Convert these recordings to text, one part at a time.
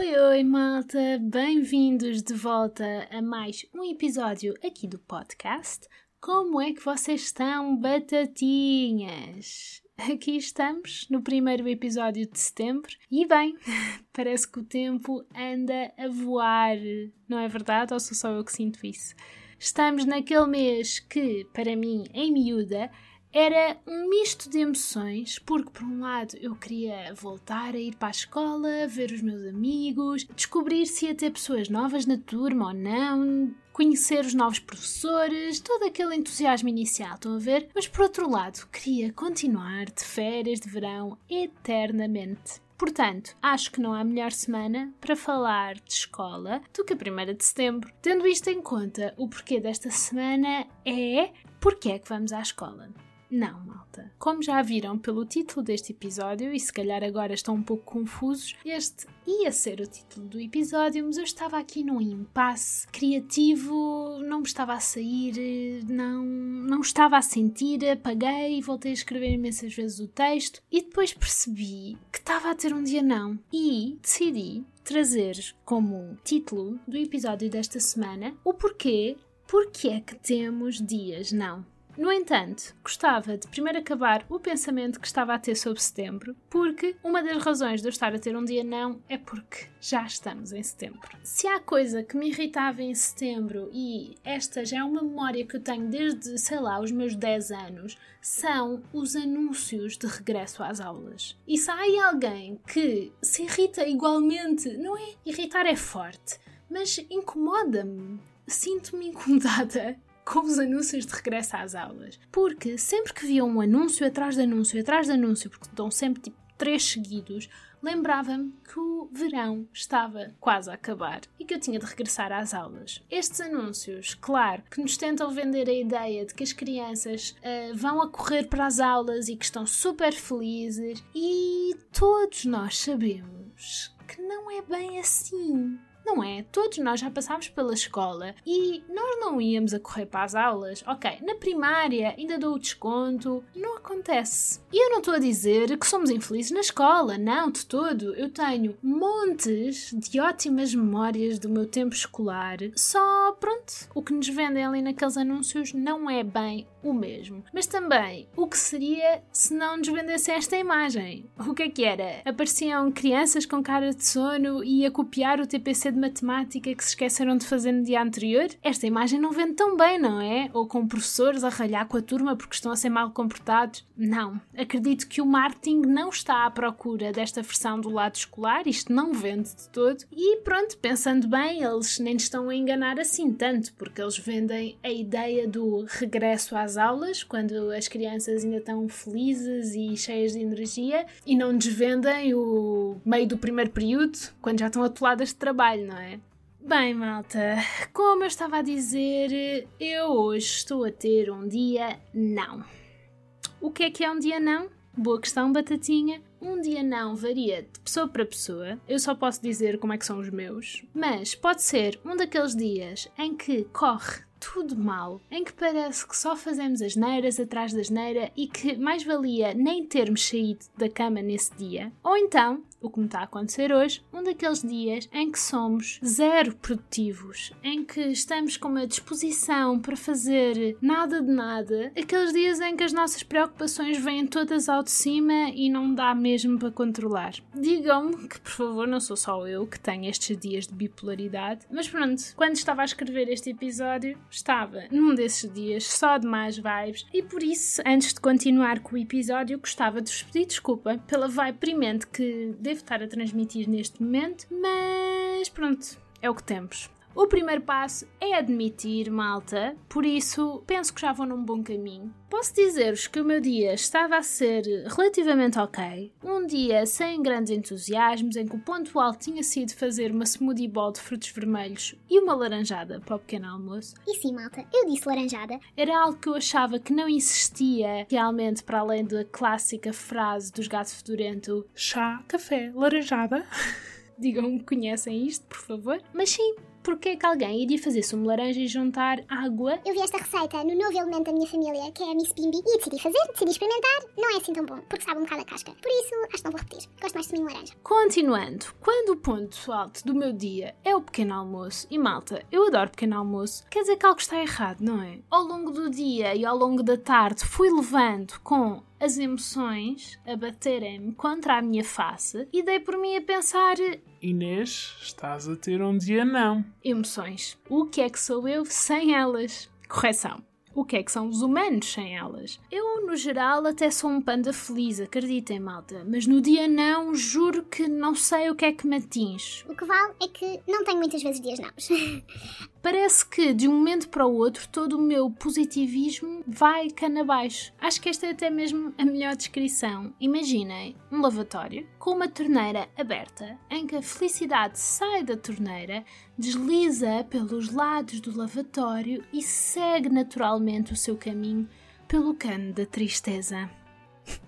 Oi, oi, malta! Bem-vindos de volta a mais um episódio aqui do podcast. Como é que vocês estão, batatinhas? Aqui estamos no primeiro episódio de setembro e bem, parece que o tempo anda a voar, não é verdade? Ou sou só eu que sinto isso? Estamos naquele mês que, para mim, em miúda, era um misto de emoções, porque por um lado eu queria voltar a ir para a escola, ver os meus amigos, descobrir se ia ter pessoas novas na turma ou não, conhecer os novos professores, todo aquele entusiasmo inicial, estão a ver? Mas por outro lado, queria continuar de férias de verão eternamente. Portanto, acho que não há melhor semana para falar de escola do que a 1 de setembro. Tendo isto em conta, o porquê desta semana é porque é que vamos à escola. Não, malta. Como já viram pelo título deste episódio, e se calhar agora estão um pouco confusos, este ia ser o título do episódio, mas eu estava aqui num impasse criativo, não me estava a sair, não, não estava a sentir, apaguei, voltei a escrever imensas vezes o texto e depois percebi que estava a ter um dia não e decidi trazer como título do episódio desta semana o porquê, porque é que temos dias não. No entanto, gostava de primeiro acabar o pensamento que estava a ter sobre setembro, porque uma das razões de eu estar a ter um dia não é porque já estamos em setembro. Se há coisa que me irritava em setembro, e esta já é uma memória que eu tenho desde, sei lá, os meus 10 anos, são os anúncios de regresso às aulas. E se há alguém que se irrita igualmente, não é? Irritar é forte, mas incomoda-me. Sinto-me incomodada com os anúncios de regresso às aulas. Porque sempre que via um anúncio atrás de anúncio atrás de anúncio, porque dão sempre tipo três seguidos, lembrava-me que o verão estava quase a acabar e que eu tinha de regressar às aulas. Estes anúncios, claro, que nos tentam vender a ideia de que as crianças uh, vão a correr para as aulas e que estão super felizes, e todos nós sabemos que não é bem assim. Não é? Todos nós já passámos pela escola e nós não íamos a correr para as aulas. Ok, na primária ainda dou o desconto. Não acontece. E eu não estou a dizer que somos infelizes na escola, não, de todo. Eu tenho montes de ótimas memórias do meu tempo escolar. Só, pronto, o que nos vendem ali naqueles anúncios não é bem o mesmo. Mas também, o que seria se não nos vendessem esta imagem? O que é que era? Apareciam crianças com cara de sono e a copiar o TPC de matemática que se esqueceram de fazer no dia anterior? Esta imagem não vende tão bem, não é? Ou com professores a ralhar com a turma porque estão a ser mal comportados? Não. Acredito que o marketing não está à procura desta versão do lado escolar, isto não vende de todo. E pronto, pensando bem, eles nem estão a enganar assim tanto, porque eles vendem a ideia do regresso às aulas, quando as crianças ainda estão felizes e cheias de energia, e não nos vendem o meio do primeiro período, quando já estão atoladas de trabalho, não é? Bem, malta, como eu estava a dizer, eu hoje estou a ter um dia não. O que é que é um dia não? Boa questão, batatinha. Um dia não varia de pessoa para pessoa, eu só posso dizer como é que são os meus, mas pode ser um daqueles dias em que corre tudo mal, em que parece que só fazemos as neiras atrás da asneira e que mais valia nem termos saído da cama nesse dia, ou então o que me está a acontecer hoje, um daqueles dias em que somos zero produtivos, em que estamos com uma disposição para fazer nada de nada, aqueles dias em que as nossas preocupações vêm todas ao de cima e não dá mesmo para controlar. Digam-me que, por favor, não sou só eu que tenho estes dias de bipolaridade, mas pronto, quando estava a escrever este episódio, estava num desses dias só de mais vibes e por isso, antes de continuar com o episódio, gostava de vos pedir desculpa pela vibe primente que devo estar a transmitir neste momento, mas pronto, é o que temos. O primeiro passo é admitir, malta, por isso penso que já vou num bom caminho. Posso dizer-vos que o meu dia estava a ser relativamente ok. Um dia sem grandes entusiasmos, em que o ponto alto tinha sido fazer uma smoothie bowl de frutos vermelhos e uma laranjada para o pequeno almoço. E sim, malta, eu disse laranjada. Era algo que eu achava que não existia realmente para além da clássica frase dos gatos fedorento chá, café, laranjada. Digam-me que conhecem isto, por favor. Mas sim, porque é que alguém iria fazer sumo de laranja e juntar água? Eu vi esta receita no novo elemento da minha família, que é a Miss Bimbi, e decidi fazer, decidi experimentar. Não é assim tão bom, porque sabe um bocado a casca. Por isso, acho que não vou repetir. Gosto mais de sumo de laranja. Continuando, quando o ponto alto do meu dia é o pequeno almoço, e malta, eu adoro pequeno almoço, quer dizer que algo está errado, não é? Ao longo do dia e ao longo da tarde fui levando com as emoções a baterem-me contra a minha face e dei por mim a pensar: Inês, estás a ter um dia não. emoções. O que é que sou eu sem elas? Correção. O que é que são os humanos sem elas? Eu, no geral, até sou um panda feliz, acreditem, malta. Mas no dia não, juro que não sei o que é que me atinge. O que vale é que não tenho muitas vezes dias naus. Parece que de um momento para o outro todo o meu positivismo vai cana abaixo. Acho que esta é até mesmo a melhor descrição. Imaginem um lavatório com uma torneira aberta em que a felicidade sai da torneira, desliza pelos lados do lavatório e segue naturalmente o seu caminho pelo cano da tristeza.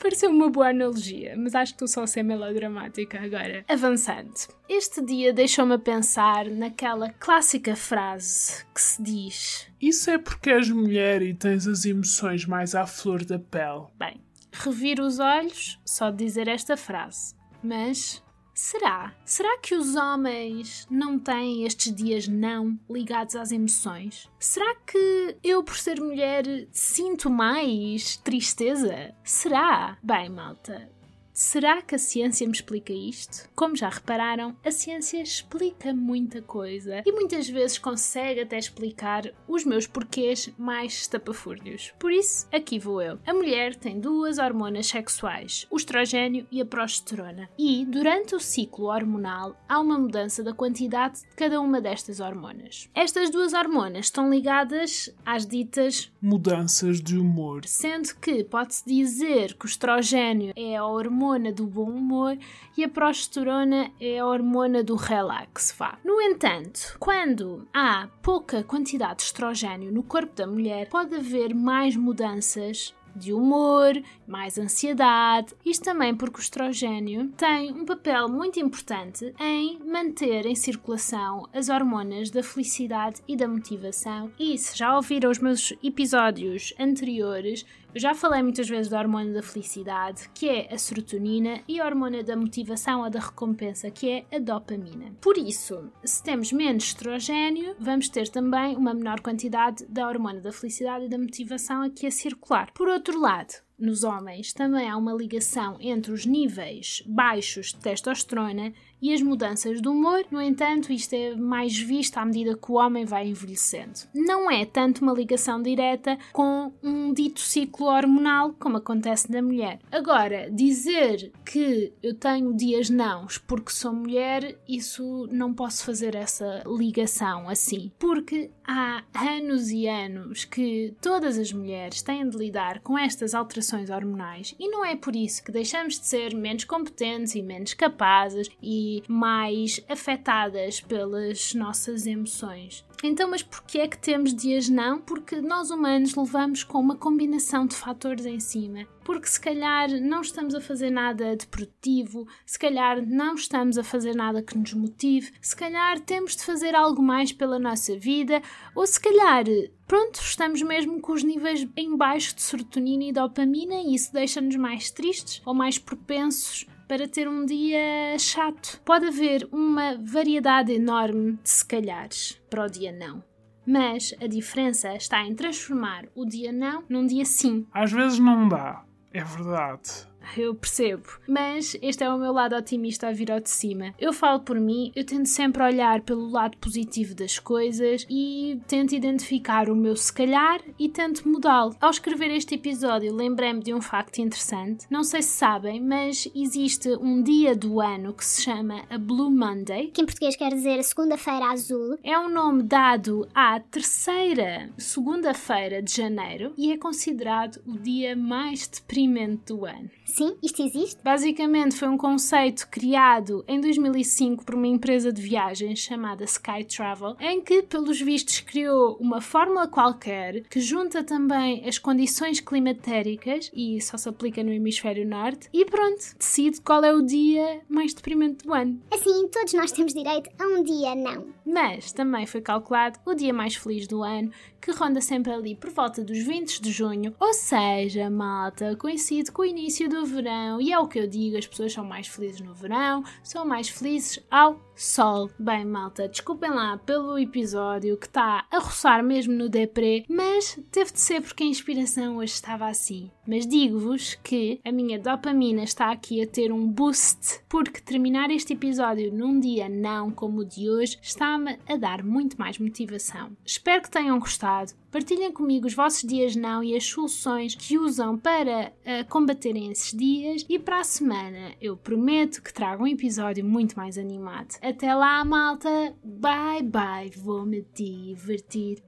Pareceu uma boa analogia, mas acho que estou só a ser melodramática agora. Avançando. Este dia deixou-me a pensar naquela clássica frase que se diz: Isso é porque és mulher e tens as emoções mais à flor da pele. Bem, reviro os olhos só de dizer esta frase. Mas será? Será que os homens não têm estes dias não ligados às emoções? Será que eu, por ser mulher, sinto mais tristeza? Será? Bem, malta. Será que a ciência me explica isto? Como já repararam, a ciência explica muita coisa e muitas vezes consegue até explicar os meus porquês mais estapafúrdios. Por isso, aqui vou eu. A mulher tem duas hormonas sexuais, o estrogênio e a progesterona. E, durante o ciclo hormonal, há uma mudança da quantidade de cada uma destas hormonas. Estas duas hormonas estão ligadas às ditas Mudanças de humor. sendo que pode-se dizer que o estrogênio é a hormona do bom humor e a progesterona é a hormona do relax, vá. No entanto, quando há pouca quantidade de estrogênio no corpo da mulher, pode haver mais mudanças de humor, mais ansiedade. Isto também porque o estrogênio tem um papel muito importante em manter em circulação as hormonas da felicidade e da motivação. E se já ouviram os meus episódios anteriores, já falei muitas vezes da hormona da felicidade, que é a serotonina, e a hormona da motivação ou da recompensa, que é a dopamina. Por isso, se temos menos estrogênio, vamos ter também uma menor quantidade da hormona da felicidade e da motivação aqui a circular. Por outro lado, nos homens também há uma ligação entre os níveis baixos de testosterona e as mudanças do humor, no entanto, isto é mais visto à medida que o homem vai envelhecendo. Não é tanto uma ligação direta com um dito ciclo hormonal como acontece na mulher. Agora, dizer que eu tenho dias nãos porque sou mulher, isso não posso fazer essa ligação assim, porque há anos e anos que todas as mulheres têm de lidar com estas alterações hormonais e não é por isso que deixamos de ser menos competentes e menos capazes e mais afetadas pelas nossas emoções. Então, mas porquê é que temos dias não? Porque nós humanos levamos com uma combinação de fatores em cima. Porque se calhar não estamos a fazer nada de produtivo, se calhar não estamos a fazer nada que nos motive, se calhar temos de fazer algo mais pela nossa vida, ou se calhar pronto, estamos mesmo com os níveis em baixo de serotonina e dopamina e isso deixa-nos mais tristes ou mais propensos para ter um dia chato. Pode haver uma variedade enorme de se calhares para o dia não. Mas a diferença está em transformar o dia não num dia sim. Às vezes não dá, é verdade. Eu percebo, mas este é o meu lado otimista a vir ao de cima. Eu falo por mim, eu tento sempre olhar pelo lado positivo das coisas e tento identificar o meu se calhar e tento mudá-lo. Ao escrever este episódio, lembrei-me de um facto interessante. Não sei se sabem, mas existe um dia do ano que se chama a Blue Monday. Que em português quer dizer segunda-feira azul. É um nome dado à terceira segunda-feira de janeiro e é considerado o dia mais deprimente do ano. Sim, isto existe? Basicamente foi um conceito criado em 2005 por uma empresa de viagens chamada Sky Travel, em que, pelos vistos, criou uma fórmula qualquer que junta também as condições climatéricas e só se aplica no hemisfério norte e pronto, decide qual é o dia mais deprimente do ano. Assim, todos nós temos direito a um dia não. Mas também foi calculado o dia mais feliz do ano, que ronda sempre ali por volta dos 20 de junho, ou seja, malta, coincide com o início do verão, e é o que eu digo, as pessoas são mais felizes no verão, são mais felizes ao sol. Bem, malta, desculpem lá pelo episódio que está a roçar mesmo no deprê, mas teve de ser porque a inspiração hoje estava assim. Mas digo-vos que a minha dopamina está aqui a ter um boost, porque terminar este episódio num dia não como o de hoje está-me a dar muito mais motivação. Espero que tenham gostado. Partilhem comigo os vossos dias não e as soluções que usam para uh, combaterem esses dias. E para a semana eu prometo que trago um episódio muito mais animado. Até lá, malta! Bye bye! Vou me divertir.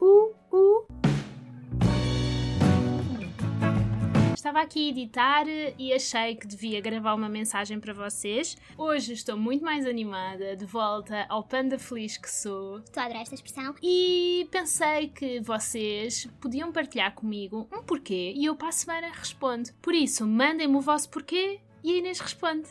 Uh, uh! Estava aqui a editar e achei que devia gravar uma mensagem para vocês. Hoje estou muito mais animada, de volta ao panda feliz que sou. Estou a adorar esta expressão. E pensei que vocês podiam partilhar comigo um porquê e eu para a semana respondo. Por isso, mandem-me o vosso porquê e a Inês responde.